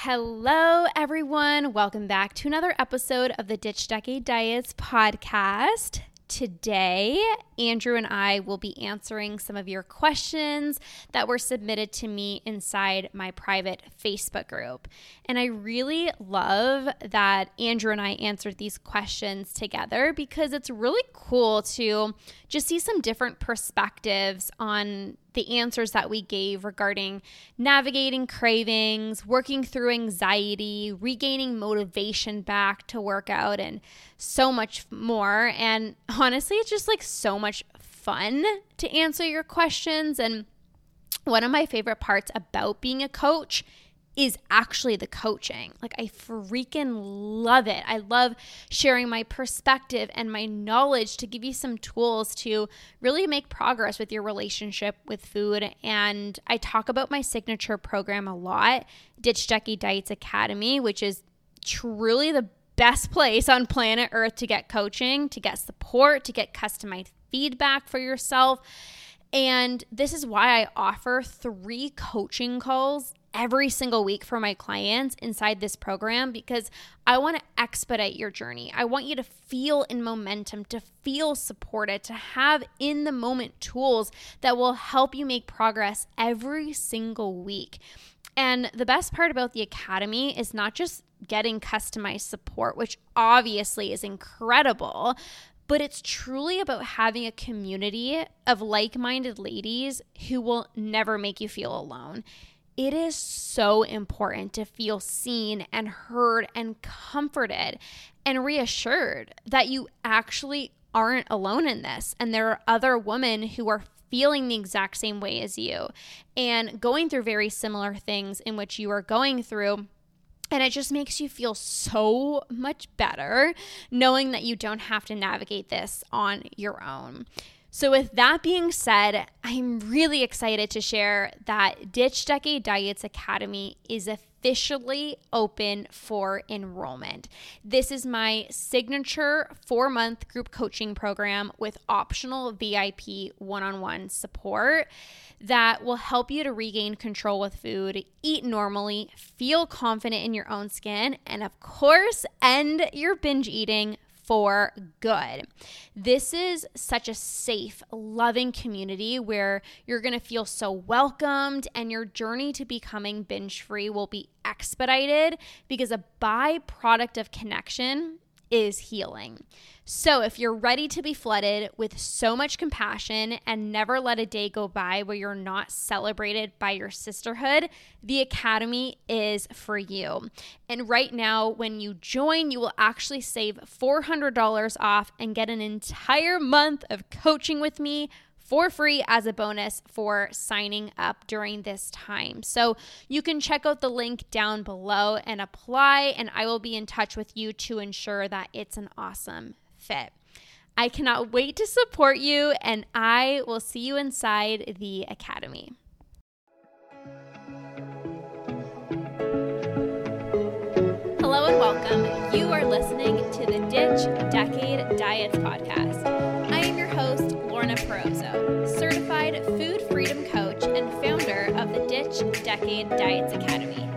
Hello, everyone. Welcome back to another episode of the Ditch Decade Diets podcast. Today, Andrew and I will be answering some of your questions that were submitted to me inside my private Facebook group. And I really love that Andrew and I answered these questions together because it's really cool to just see some different perspectives on the answers that we gave regarding navigating cravings, working through anxiety, regaining motivation back to work out, and so much more. And honestly, it's just like so much fun to answer your questions. And one of my favorite parts about being a coach is actually the coaching. Like, I freaking love it. I love sharing my perspective and my knowledge to give you some tools to really make progress with your relationship with food. And I talk about my signature program a lot, Ditch Decade Diets Academy, which is truly the best place on planet Earth to get coaching, to get support, to get customized feedback for yourself. And this is why I offer three coaching calls every single week for my clients inside this program because I want to expedite your journey. I want you to feel in momentum, to feel supported, to have in the moment tools that will help you make progress every single week. And the best part about the academy is not just getting customized support, which obviously is incredible, but it's truly about having a community of like minded ladies who will never make you feel alone it is so important to feel seen and heard and comforted and reassured that you actually aren't alone in this. And there are other women who are feeling the exact same way as you and going through very similar things in which you are going through. And it just makes you feel so much better knowing that you don't have to navigate this on your own. So, with that being said, I'm really excited to share that Ditch Decade Diets Academy is officially open for enrollment. This is my signature four month group coaching program with optional VIP one on one support that will help you to regain control with food, eat normally, feel confident in your own skin, and of course, end your binge eating for good. This is such a safe, loving community where you're going to feel so welcomed and your journey to becoming binge free will be expedited because a byproduct of connection is healing. So, if you're ready to be flooded with so much compassion and never let a day go by where you're not celebrated by your sisterhood, the Academy is for you. And right now, when you join, you will actually save $400 off and get an entire month of coaching with me for free as a bonus for signing up during this time. So you can check out the link down below and apply, and I will be in touch with you to ensure that it's an awesome fit. I cannot wait to support you, and I will see you inside the Academy. Hello and welcome. You are listening to the Ditch Decade Diets Podcast. I am your host, Lorna Perozzo, certified food freedom coach and founder of the Ditch Decade Diets Academy.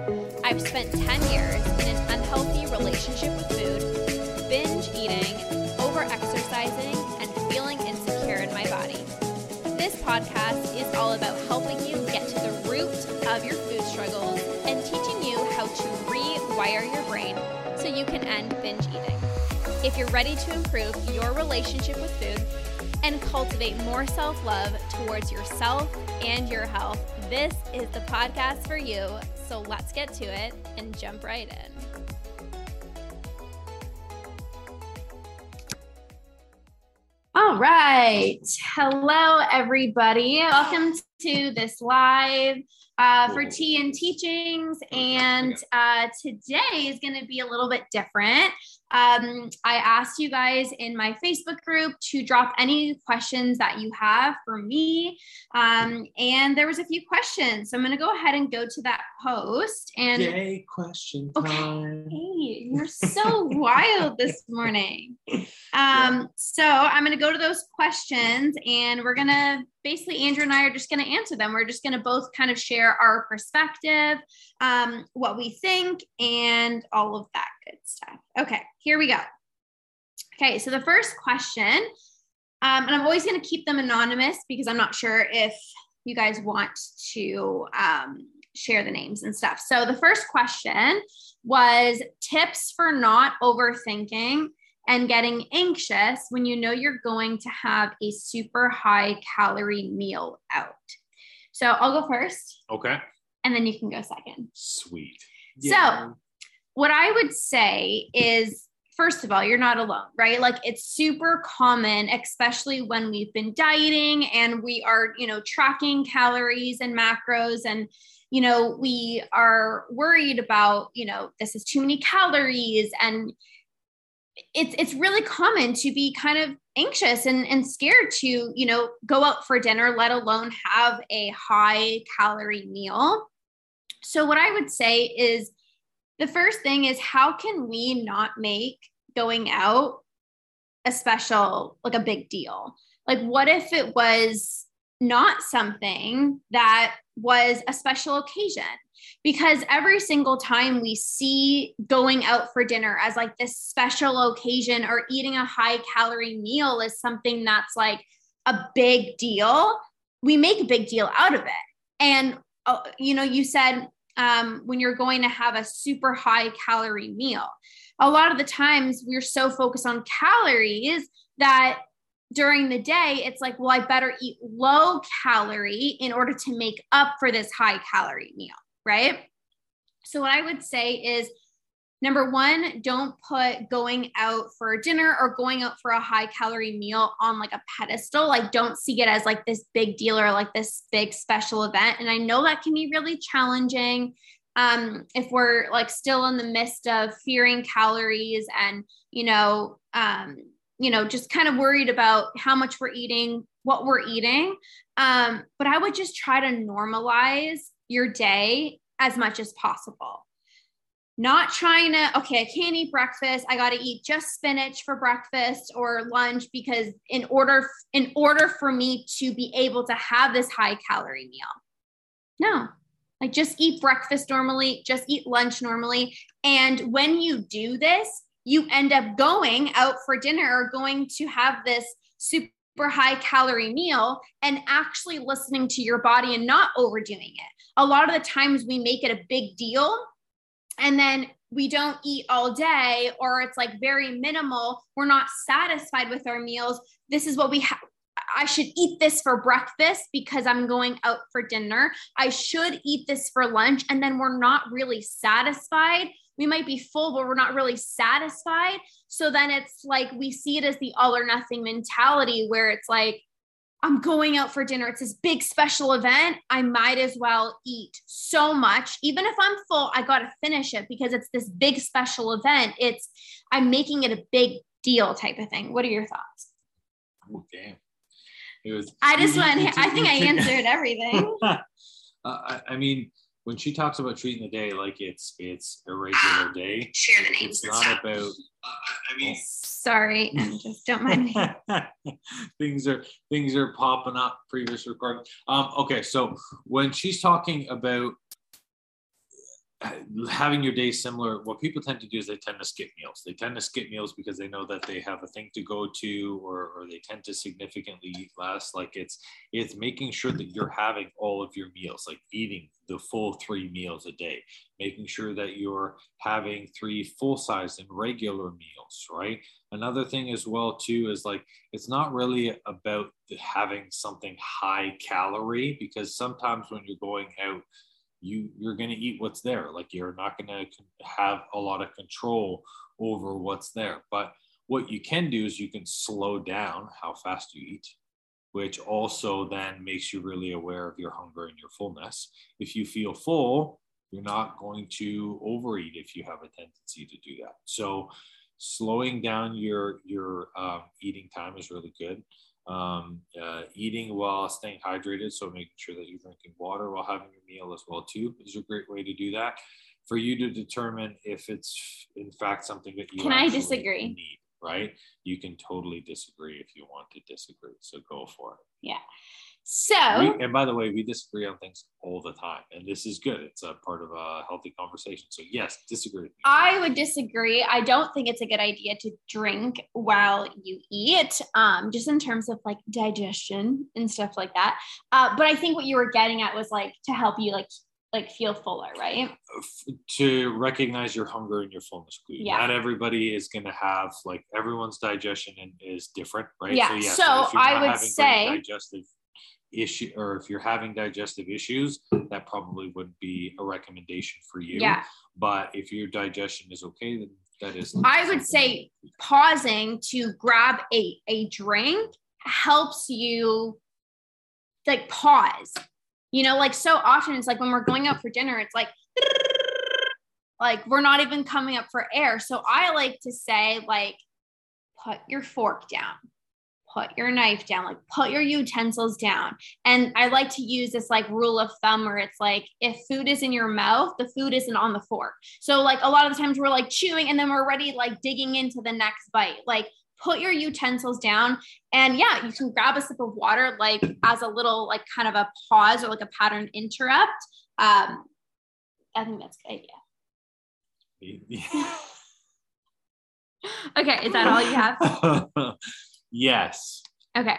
I've spent 10 years in an unhealthy relationship with food, binge eating, over exercising, and feeling insecure in my body. This podcast is all about helping you get to the root of your food struggles and teaching you how to rewire your brain so you can end binge eating. If you're ready to improve your relationship with food and cultivate more self love towards yourself and your health, this is the podcast for you. So let's get to it and jump right in. All right. Hello, everybody. Welcome to this live uh, for tea and teachings. And uh, today is going to be a little bit different. Um, I asked you guys in my Facebook group to drop any questions that you have for me. Um, and there was a few questions. So I'm going to go ahead and go to that post. And Yay, question time. Okay, hey, you're so wild this morning. Um, so I'm going to go to those questions and we're going to basically, Andrew and I are just going to answer them. We're just going to both kind of share our perspective, um, what we think, and all of that good stuff. Okay, here we go. Okay, so the first question, um, and I'm always going to keep them anonymous because I'm not sure if you guys want to um, share the names and stuff. So the first question was tips for not overthinking and getting anxious when you know you're going to have a super high calorie meal out. So I'll go first. Okay. And then you can go second. Sweet. Yeah. So, what I would say is first of all, you're not alone, right? Like it's super common, especially when we've been dieting and we are, you know, tracking calories and macros and you know, we are worried about, you know, this is too many calories and it's it's really common to be kind of anxious and, and scared to you know go out for dinner let alone have a high calorie meal. So what i would say is the first thing is how can we not make going out a special like a big deal? Like what if it was not something that was a special occasion because every single time we see going out for dinner as like this special occasion or eating a high calorie meal is something that's like a big deal, we make a big deal out of it. And, uh, you know, you said um, when you're going to have a super high calorie meal, a lot of the times we're so focused on calories that during the day, it's like, well, I better eat low calorie in order to make up for this high calorie meal right? So, what I would say is number one, don't put going out for dinner or going out for a high calorie meal on like a pedestal. Like, don't see it as like this big deal or like this big special event. And I know that can be really challenging um, if we're like still in the midst of fearing calories and, you know, um, you know, just kind of worried about how much we're eating, what we're eating. Um, but I would just try to normalize your day as much as possible. Not trying to, okay, I can't eat breakfast. I got to eat just spinach for breakfast or lunch because in order in order for me to be able to have this high calorie meal. No. Like just eat breakfast normally, just eat lunch normally. And when you do this, you end up going out for dinner or going to have this super high calorie meal and actually listening to your body and not overdoing it a lot of the times we make it a big deal and then we don't eat all day or it's like very minimal we're not satisfied with our meals this is what we have I should eat this for breakfast because I'm going out for dinner. I should eat this for lunch. And then we're not really satisfied. We might be full, but we're not really satisfied. So then it's like we see it as the all or nothing mentality where it's like, I'm going out for dinner. It's this big special event. I might as well eat so much. Even if I'm full, I got to finish it because it's this big special event. It's, I'm making it a big deal type of thing. What are your thoughts? Oh, damn. It was, I just went, I think I answered everything. uh, I, I mean, when she talks about treating the day like it's it's a regular day, share the names. It's not about. Uh, I mean, sorry, just don't mind me. things are things are popping up. Previous recording. Um. Okay, so when she's talking about Uh, having your day similar, what people tend to do is they tend to skip meals. They tend to skip meals because they know that they have a thing to go to, or, or they tend to significantly eat less. Like it's it's making sure that you're having all of your meals, like eating the full three meals a day, making sure that you're having three full size and regular meals, right? Another thing as well too is like it's not really about having something high calorie because sometimes when you're going out you you're going to eat what's there. Like you're not going to have a lot of control over what's there. But what you can do is you can slow down how fast you eat which also then makes you really aware of your hunger and your fullness. If you feel full you're not going to overeat if you have a tendency to do that. So slowing down your your um, eating time is really good. Um, uh, eating while staying hydrated, so making sure that you're drinking water while having your meal as well too is a great way to do that. For you to determine if it's in fact something that you can I disagree? Need, right? You can totally disagree if you want to disagree. So go for it. Yeah. So, we, and by the way, we disagree on things all the time, and this is good. It's a part of a healthy conversation. So, yes, disagree. I would disagree. I don't think it's a good idea to drink while you eat, um, just in terms of like digestion and stuff like that. Uh, but I think what you were getting at was like to help you like like feel fuller, right? To recognize your hunger and your fullness. Yeah. Not everybody is going to have like everyone's digestion is different, right? Yeah. So, yeah, so, so I would say digestive issue or if you're having digestive issues that probably would be a recommendation for you. Yeah. But if your digestion is okay then that is i would say pausing to grab a, a drink helps you like pause. You know like so often it's like when we're going out for dinner it's like like we're not even coming up for air. So i like to say like put your fork down put your knife down, like put your utensils down. And I like to use this like rule of thumb where it's like if food is in your mouth, the food isn't on the fork. So like a lot of the times we're like chewing and then we're already like digging into the next bite. Like put your utensils down and yeah, you can grab a sip of water like as a little like kind of a pause or like a pattern interrupt. Um I think that's good. Yeah. okay, is that all you have? Yes. Okay.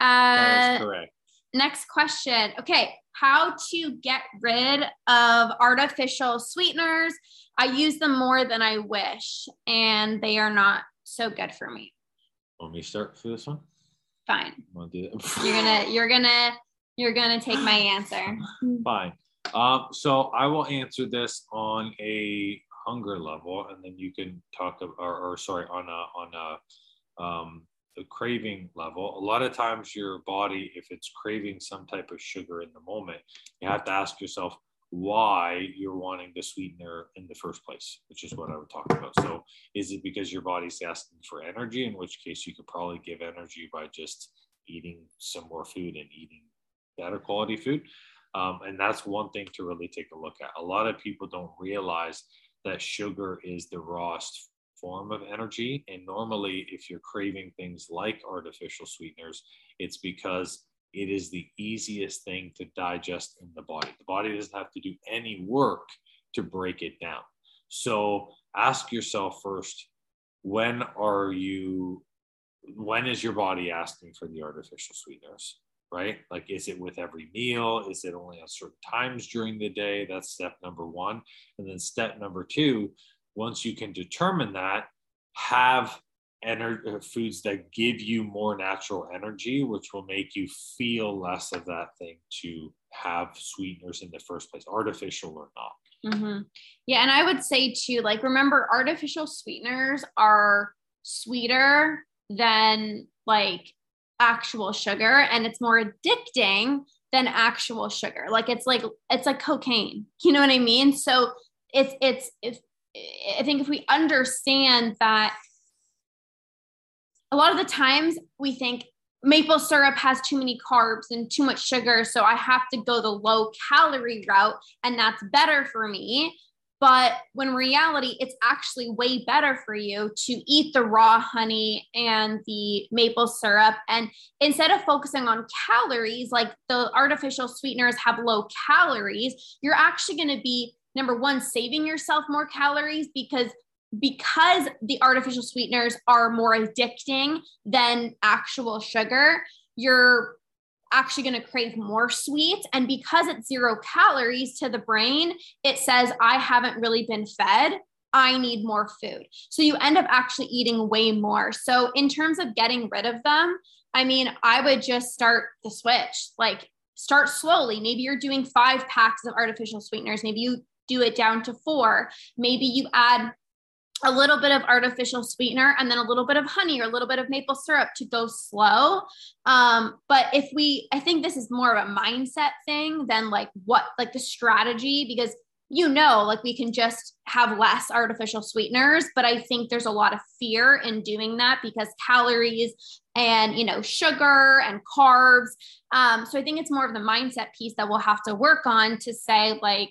Uh, that is correct. Next question. Okay. How to get rid of artificial sweeteners? I use them more than I wish, and they are not so good for me. Want me to start for this one? Fine. Do it? you're gonna, you're gonna, you're gonna take my answer. Fine. Um, so I will answer this on a hunger level, and then you can talk or, or sorry, on a on a um, the craving level. A lot of times, your body, if it's craving some type of sugar in the moment, you have to ask yourself why you're wanting the sweetener in the first place, which is what I would talk about. So, is it because your body's asking for energy, in which case you could probably give energy by just eating some more food and eating better quality food? Um, and that's one thing to really take a look at. A lot of people don't realize that sugar is the rawest form of energy. And normally, if you're craving things like artificial sweeteners, it's because it is the easiest thing to digest in the body. The body doesn't have to do any work to break it down. So ask yourself first when are you, when is your body asking for the artificial sweeteners? Right? Like, is it with every meal? Is it only at certain times during the day? That's step number one. And then step number two, once you can determine that, have ener- uh, foods that give you more natural energy, which will make you feel less of that thing to have sweeteners in the first place, artificial or not. Mm-hmm. Yeah. And I would say too, like, remember, artificial sweeteners are sweeter than like actual sugar and it's more addicting than actual sugar. Like, it's like, it's like cocaine. You know what I mean? So, it's, it's, if I think if we understand that a lot of the times we think maple syrup has too many carbs and too much sugar, so I have to go the low calorie route, and that's better for me. But when reality, it's actually way better for you to eat the raw honey and the maple syrup. And instead of focusing on calories, like the artificial sweeteners have low calories, you're actually going to be number one, saving yourself more calories because because the artificial sweeteners are more addicting than actual sugar, you're actually going to crave more sweets. And because it's zero calories to the brain, it says, I haven't really been fed. I need more food. So you end up actually eating way more. So, in terms of getting rid of them, I mean, I would just start the switch. Like, start slowly. Maybe you're doing five packs of artificial sweeteners. Maybe you do it down to four. Maybe you add a little bit of artificial sweetener and then a little bit of honey or a little bit of maple syrup to go slow. Um, but if we, I think this is more of a mindset thing than like what, like the strategy, because you know, like we can just have less artificial sweeteners, but I think there's a lot of fear in doing that because calories and, you know, sugar and carbs. Um, so I think it's more of the mindset piece that we'll have to work on to say, like,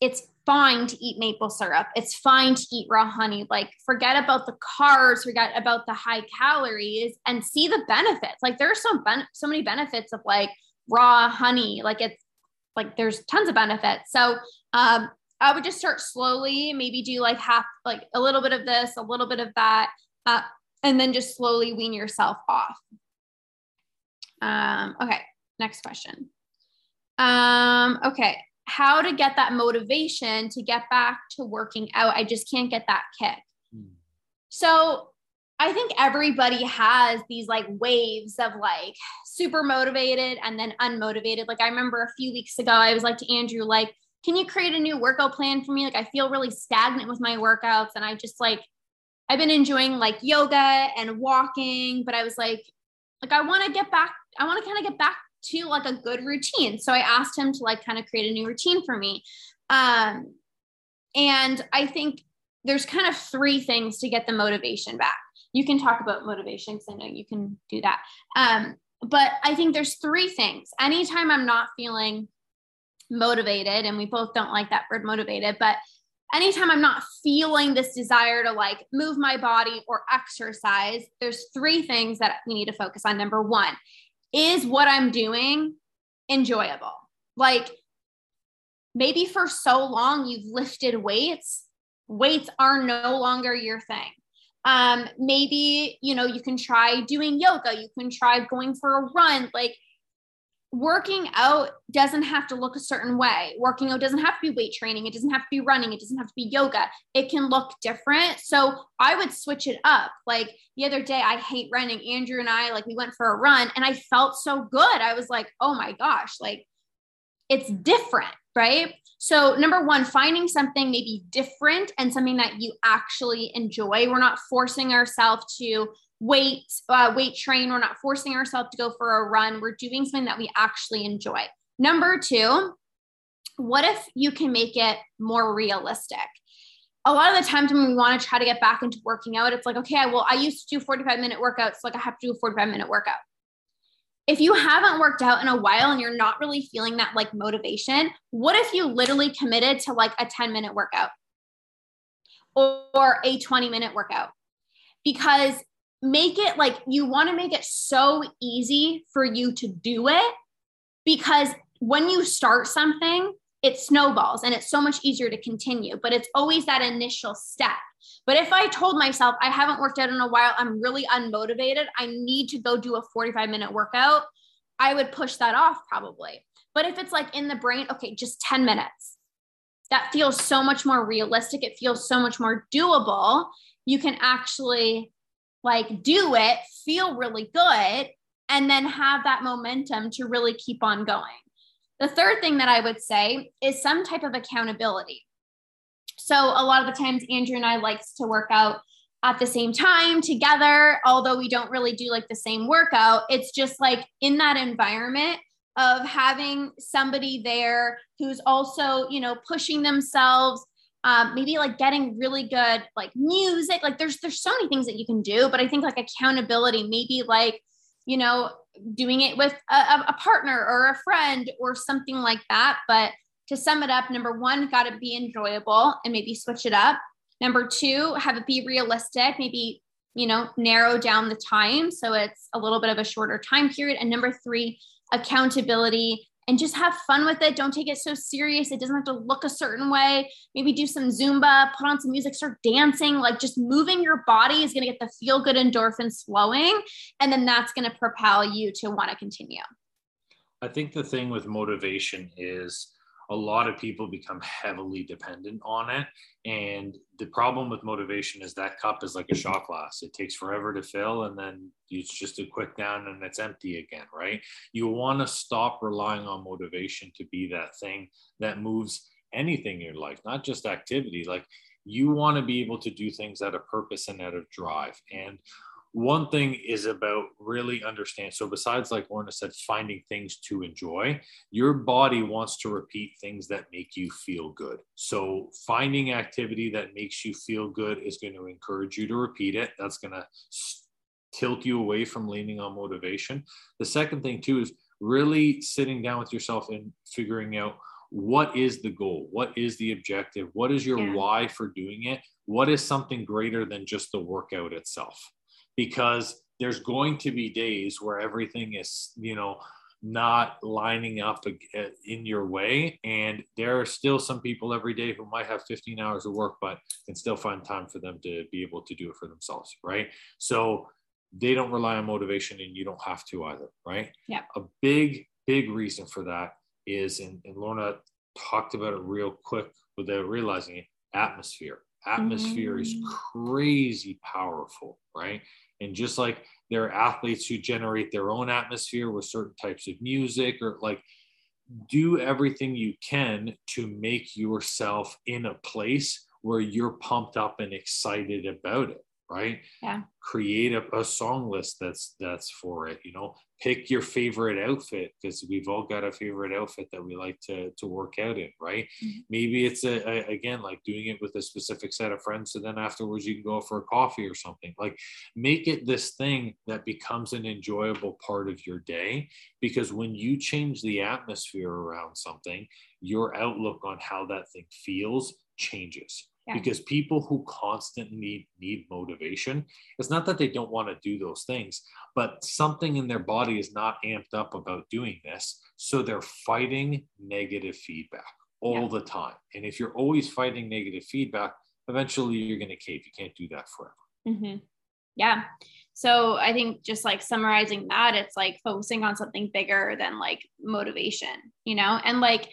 it's fine to eat maple syrup. It's fine to eat raw honey. Like, forget about the carbs, forget about the high calories, and see the benefits. Like, there are so ben- so many benefits of like raw honey. Like, it's like there's tons of benefits. So um, I would just start slowly, maybe do like half, like a little bit of this, a little bit of that, uh, and then just slowly wean yourself off. Um, okay, next question. Um, okay, how to get that motivation to get back to working out? I just can't get that kick. Hmm. So I think everybody has these like waves of like super motivated and then unmotivated. Like I remember a few weeks ago, I was like to Andrew, like, can you create a new workout plan for me? Like I feel really stagnant with my workouts and I just like I've been enjoying like yoga and walking, but I was like, like I want to get back, I want to kind of get back to like a good routine. So I asked him to like kind of create a new routine for me. Um, and I think there's kind of three things to get the motivation back you can talk about motivation because I know you can do that. Um, but I think there's three things. Anytime I'm not feeling motivated, and we both don't like that word motivated, but anytime I'm not feeling this desire to like move my body or exercise, there's three things that we need to focus on. Number one, is what I'm doing enjoyable? Like maybe for so long you've lifted weights, weights are no longer your thing um, maybe you know you can try doing yoga you can try going for a run like working out doesn't have to look a certain way. Working out doesn't have to be weight training. It doesn't have to be running. It doesn't have to be yoga. It can look different. So i would switch it up. Like the other day i hate running. Andrew and i like we went for a run and i felt so good. I was like oh my gosh like it's different right? So, number one, finding something maybe different and something that you actually enjoy. We're not forcing ourselves to weight uh, weight train. We're not forcing ourselves to go for a run. We're doing something that we actually enjoy. Number two, what if you can make it more realistic? A lot of the times when we want to try to get back into working out, it's like, okay, well, I used to do 45 minute workouts. Like I have to do a 45 minute workout if you haven't worked out in a while and you're not really feeling that like motivation, what if you literally committed to like a 10 minute workout or a 20 minute workout? Because make it like you want to make it so easy for you to do it because when you start something, it snowballs and it's so much easier to continue, but it's always that initial step. But if I told myself I haven't worked out in a while, I'm really unmotivated, I need to go do a 45 minute workout, I would push that off probably. But if it's like in the brain, okay, just 10 minutes, that feels so much more realistic. It feels so much more doable. You can actually like do it, feel really good, and then have that momentum to really keep on going. The third thing that I would say is some type of accountability. So a lot of the times Andrew and I likes to work out at the same time together, although we don't really do like the same workout. It's just like in that environment of having somebody there who's also, you know, pushing themselves, um, maybe like getting really good like music. Like there's there's so many things that you can do, but I think like accountability, maybe like, you know, doing it with a, a partner or a friend or something like that. But to sum it up, number one, got to be enjoyable and maybe switch it up. Number two, have it be realistic, maybe, you know, narrow down the time so it's a little bit of a shorter time period. And number three, accountability and just have fun with it. Don't take it so serious. It doesn't have to look a certain way. Maybe do some Zumba, put on some music, start dancing. Like just moving your body is going to get the feel good endorphins flowing. And then that's going to propel you to want to continue. I think the thing with motivation is a lot of people become heavily dependent on it. And the problem with motivation is that cup is like a shot glass. It takes forever to fill and then it's just a quick down and it's empty again, right? You want to stop relying on motivation to be that thing that moves anything in your life, not just activity. Like you want to be able to do things out of purpose and out of drive. And one thing is about really understand. So besides like Lorna said, finding things to enjoy, your body wants to repeat things that make you feel good. So finding activity that makes you feel good is going to encourage you to repeat it. That's going to tilt you away from leaning on motivation. The second thing too is really sitting down with yourself and figuring out what is the goal? What is the objective? What is your yeah. why for doing it? What is something greater than just the workout itself? Because there's going to be days where everything is, you know, not lining up uh, in your way. And there are still some people every day who might have 15 hours of work, but can still find time for them to be able to do it for themselves. Right. So they don't rely on motivation and you don't have to either. Right. Yeah. A big, big reason for that is, and, and Lorna talked about it real quick without realizing it atmosphere. Atmosphere is mm. crazy powerful. Right and just like there are athletes who generate their own atmosphere with certain types of music or like do everything you can to make yourself in a place where you're pumped up and excited about it right? Yeah. Create a, a song list that's that's for it you know? Pick your favorite outfit because we've all got a favorite outfit that we like to to work out in right? Mm-hmm. maybe it's a, a, again like doing it with a specific set of friends so then afterwards you can go for a coffee or something. Like make it this thing that becomes an enjoyable part of your day because when you change the atmosphere around something your outlook on how that thing feels changes yeah. because people who constantly need motivation it's not that they don't want to do those things but something in their body is not amped up about doing this so they're fighting negative feedback all yeah. the time and if you're always fighting negative feedback eventually you're going to cave you can't do that forever mm-hmm. yeah so i think just like summarizing that it's like focusing on something bigger than like motivation you know and like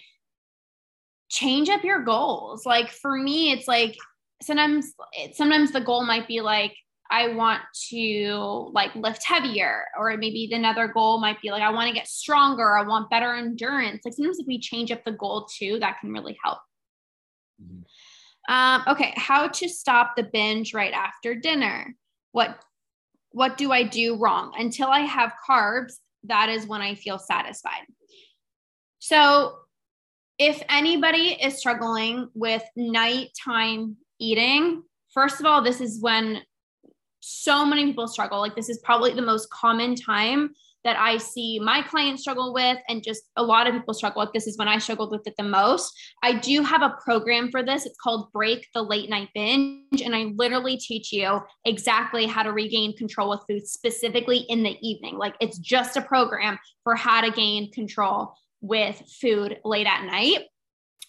change up your goals. Like for me, it's like sometimes sometimes the goal might be like I want to like lift heavier, or maybe another goal might be like I want to get stronger, I want better endurance. Like sometimes if we change up the goal too, that can really help. Mm-hmm. Um, okay, how to stop the binge right after dinner? What what do I do wrong? Until I have carbs, that is when I feel satisfied. So if anybody is struggling with nighttime eating, first of all, this is when so many people struggle. Like, this is probably the most common time that I see my clients struggle with, and just a lot of people struggle with. This is when I struggled with it the most. I do have a program for this. It's called Break the Late Night Binge. And I literally teach you exactly how to regain control with food, specifically in the evening. Like, it's just a program for how to gain control with food late at night.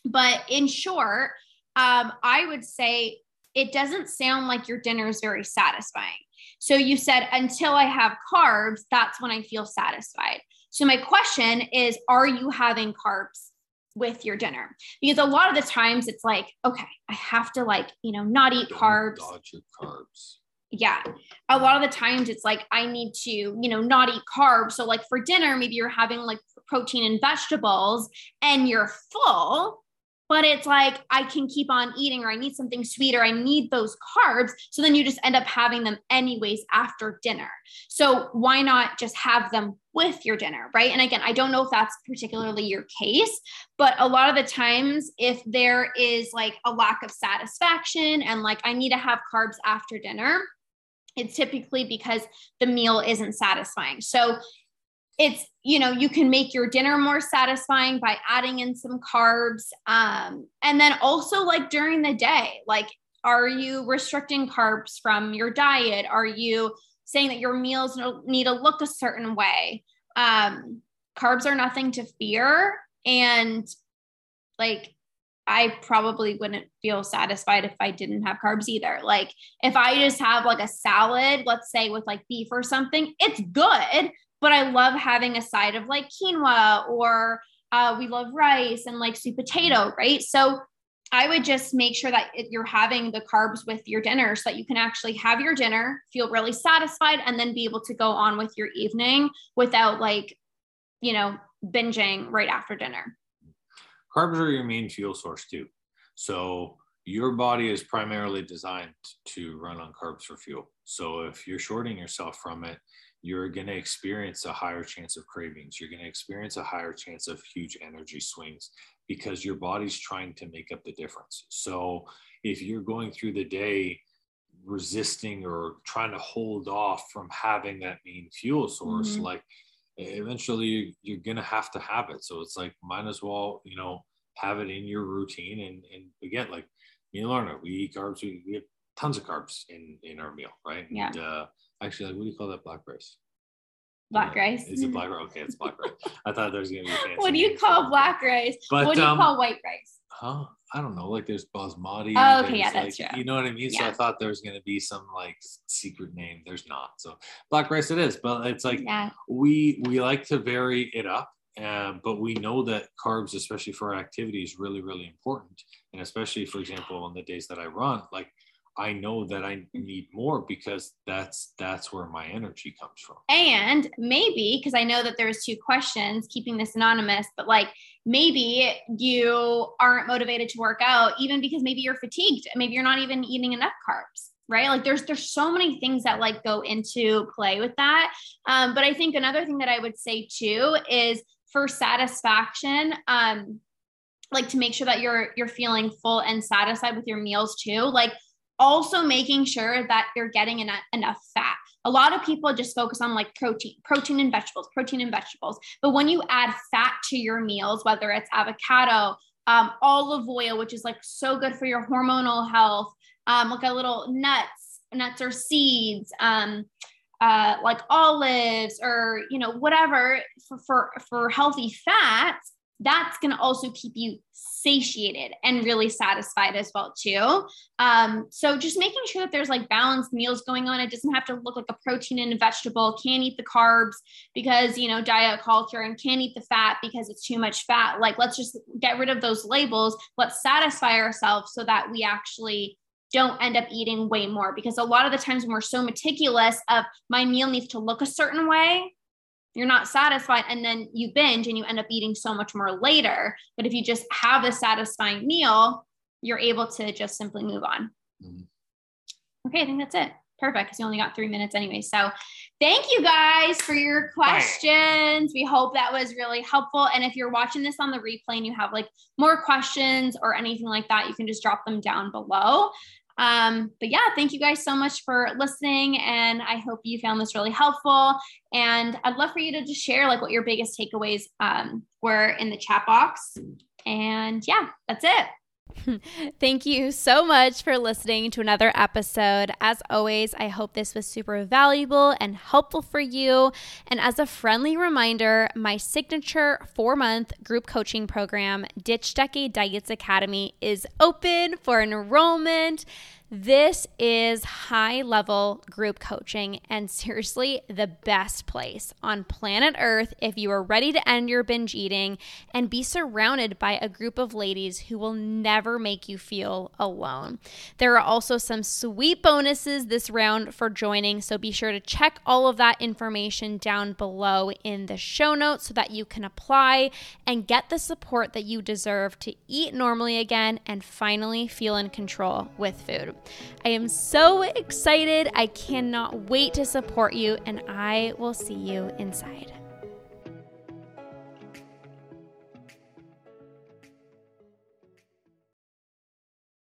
But in short, um, I would say it doesn't sound like your dinner is very satisfying. So you said, until I have carbs, that's when I feel satisfied. So my question is, are you having carbs with your dinner? Because a lot of the times it's like, okay, I have to like, you know, not eat Don't carbs. Dodge your carbs yeah. A lot of the times it's like i need to you know not eat carbs. So like for dinner maybe you're having like protein and vegetables and you're full but it's like i can keep on eating or i need something sweeter. I need those carbs. So then you just end up having them anyways after dinner. So why not just have them with your dinner right? And again i don't know if that's particularly your case but a lot of the times if there is like a lack of satisfaction and like i need to have carbs after dinner it's typically because the meal isn't satisfying. So it's, you know, you can make your dinner more satisfying by adding in some carbs. Um, and then also, like during the day, like, are you restricting carbs from your diet? Are you saying that your meals need to look a certain way? Um, carbs are nothing to fear. And like, I probably wouldn't feel satisfied if I didn't have carbs either. Like if I just have like a salad, let's say with like beef or something, it's good, but I love having a side of like quinoa or uh, we love rice and like sweet potato, right? So I would just make sure that you're having the carbs with your dinner so that you can actually have your dinner, feel really satisfied, and then be able to go on with your evening without like, you know, binging right after dinner carbs are your main fuel source too. So your body is primarily designed to run on carbs for fuel. So if you're shorting yourself from it, you're going to experience a higher chance of cravings. You're going to experience a higher chance of huge energy swings because your body's trying to make up the difference. So if you're going through the day resisting or trying to hold off from having that main fuel source, mm-hmm. like eventually you're going to have to have it. So it's like, might as well, you know, have it in your routine. And, and again, like me and Lorna, we eat carbs, we, we have tons of carbs in, in our meal, right? Yeah. And, uh, actually, like, what do you call that? Black rice. Black rice. Is it black rice? Okay, it's black rice. I thought there was gonna be. what do you call black rice? But, what do you um, call white rice? Huh? I don't know. Like there's basmati. Oh, okay, yeah, that's like, true. You know what I mean? Yeah. So I thought there was gonna be some like secret name. There's not. So black rice it is, but it's like yeah. we we like to vary it up. Uh, but we know that carbs, especially for our activity, is really, really important. And especially, for example, on the days that I run, like I know that I need more because that's that's where my energy comes from. And maybe because I know that there's two questions, keeping this anonymous, but like maybe you aren't motivated to work out even because maybe you're fatigued, maybe you're not even eating enough carbs right like there's there's so many things that like go into play with that um, but i think another thing that i would say too is for satisfaction um like to make sure that you're you're feeling full and satisfied with your meals too like also making sure that you're getting enough, enough fat. A lot of people just focus on like protein, protein and vegetables, protein and vegetables. But when you add fat to your meals, whether it's avocado, um, olive oil, which is like so good for your hormonal health, um, like a little nuts, nuts or seeds, um, uh, like olives or you know whatever for for, for healthy fats that's going to also keep you satiated and really satisfied as well too. Um, so just making sure that there's like balanced meals going on. It doesn't have to look like a protein and a vegetable. Can't eat the carbs because you know diet culture and can't eat the fat because it's too much fat. Like let's just get rid of those labels. Let's satisfy ourselves so that we actually don't end up eating way more because a lot of the times when we're so meticulous of my meal needs to look a certain way you're not satisfied and then you binge and you end up eating so much more later but if you just have a satisfying meal you're able to just simply move on. Mm-hmm. okay i think that's it. Perfect because you only got three minutes anyway. So thank you guys for your questions. We hope that was really helpful and if you're watching this on the replay and you have like more questions or anything like that you can just drop them down below um, but yeah, thank you guys so much for listening. And I hope you found this really helpful. And I'd love for you to just share like what your biggest takeaways um, were in the chat box. And yeah, that's it. Thank you so much for listening to another episode. As always, I hope this was super valuable and helpful for you. And as a friendly reminder, my signature four month group coaching program, Ditch Decade Diets Academy, is open for enrollment. This is high level group coaching and seriously the best place on planet Earth if you are ready to end your binge eating and be surrounded by a group of ladies who will never make you feel alone. There are also some sweet bonuses this round for joining, so be sure to check all of that information down below in the show notes so that you can apply and get the support that you deserve to eat normally again and finally feel in control with food. I am so excited. I cannot wait to support you, and I will see you inside.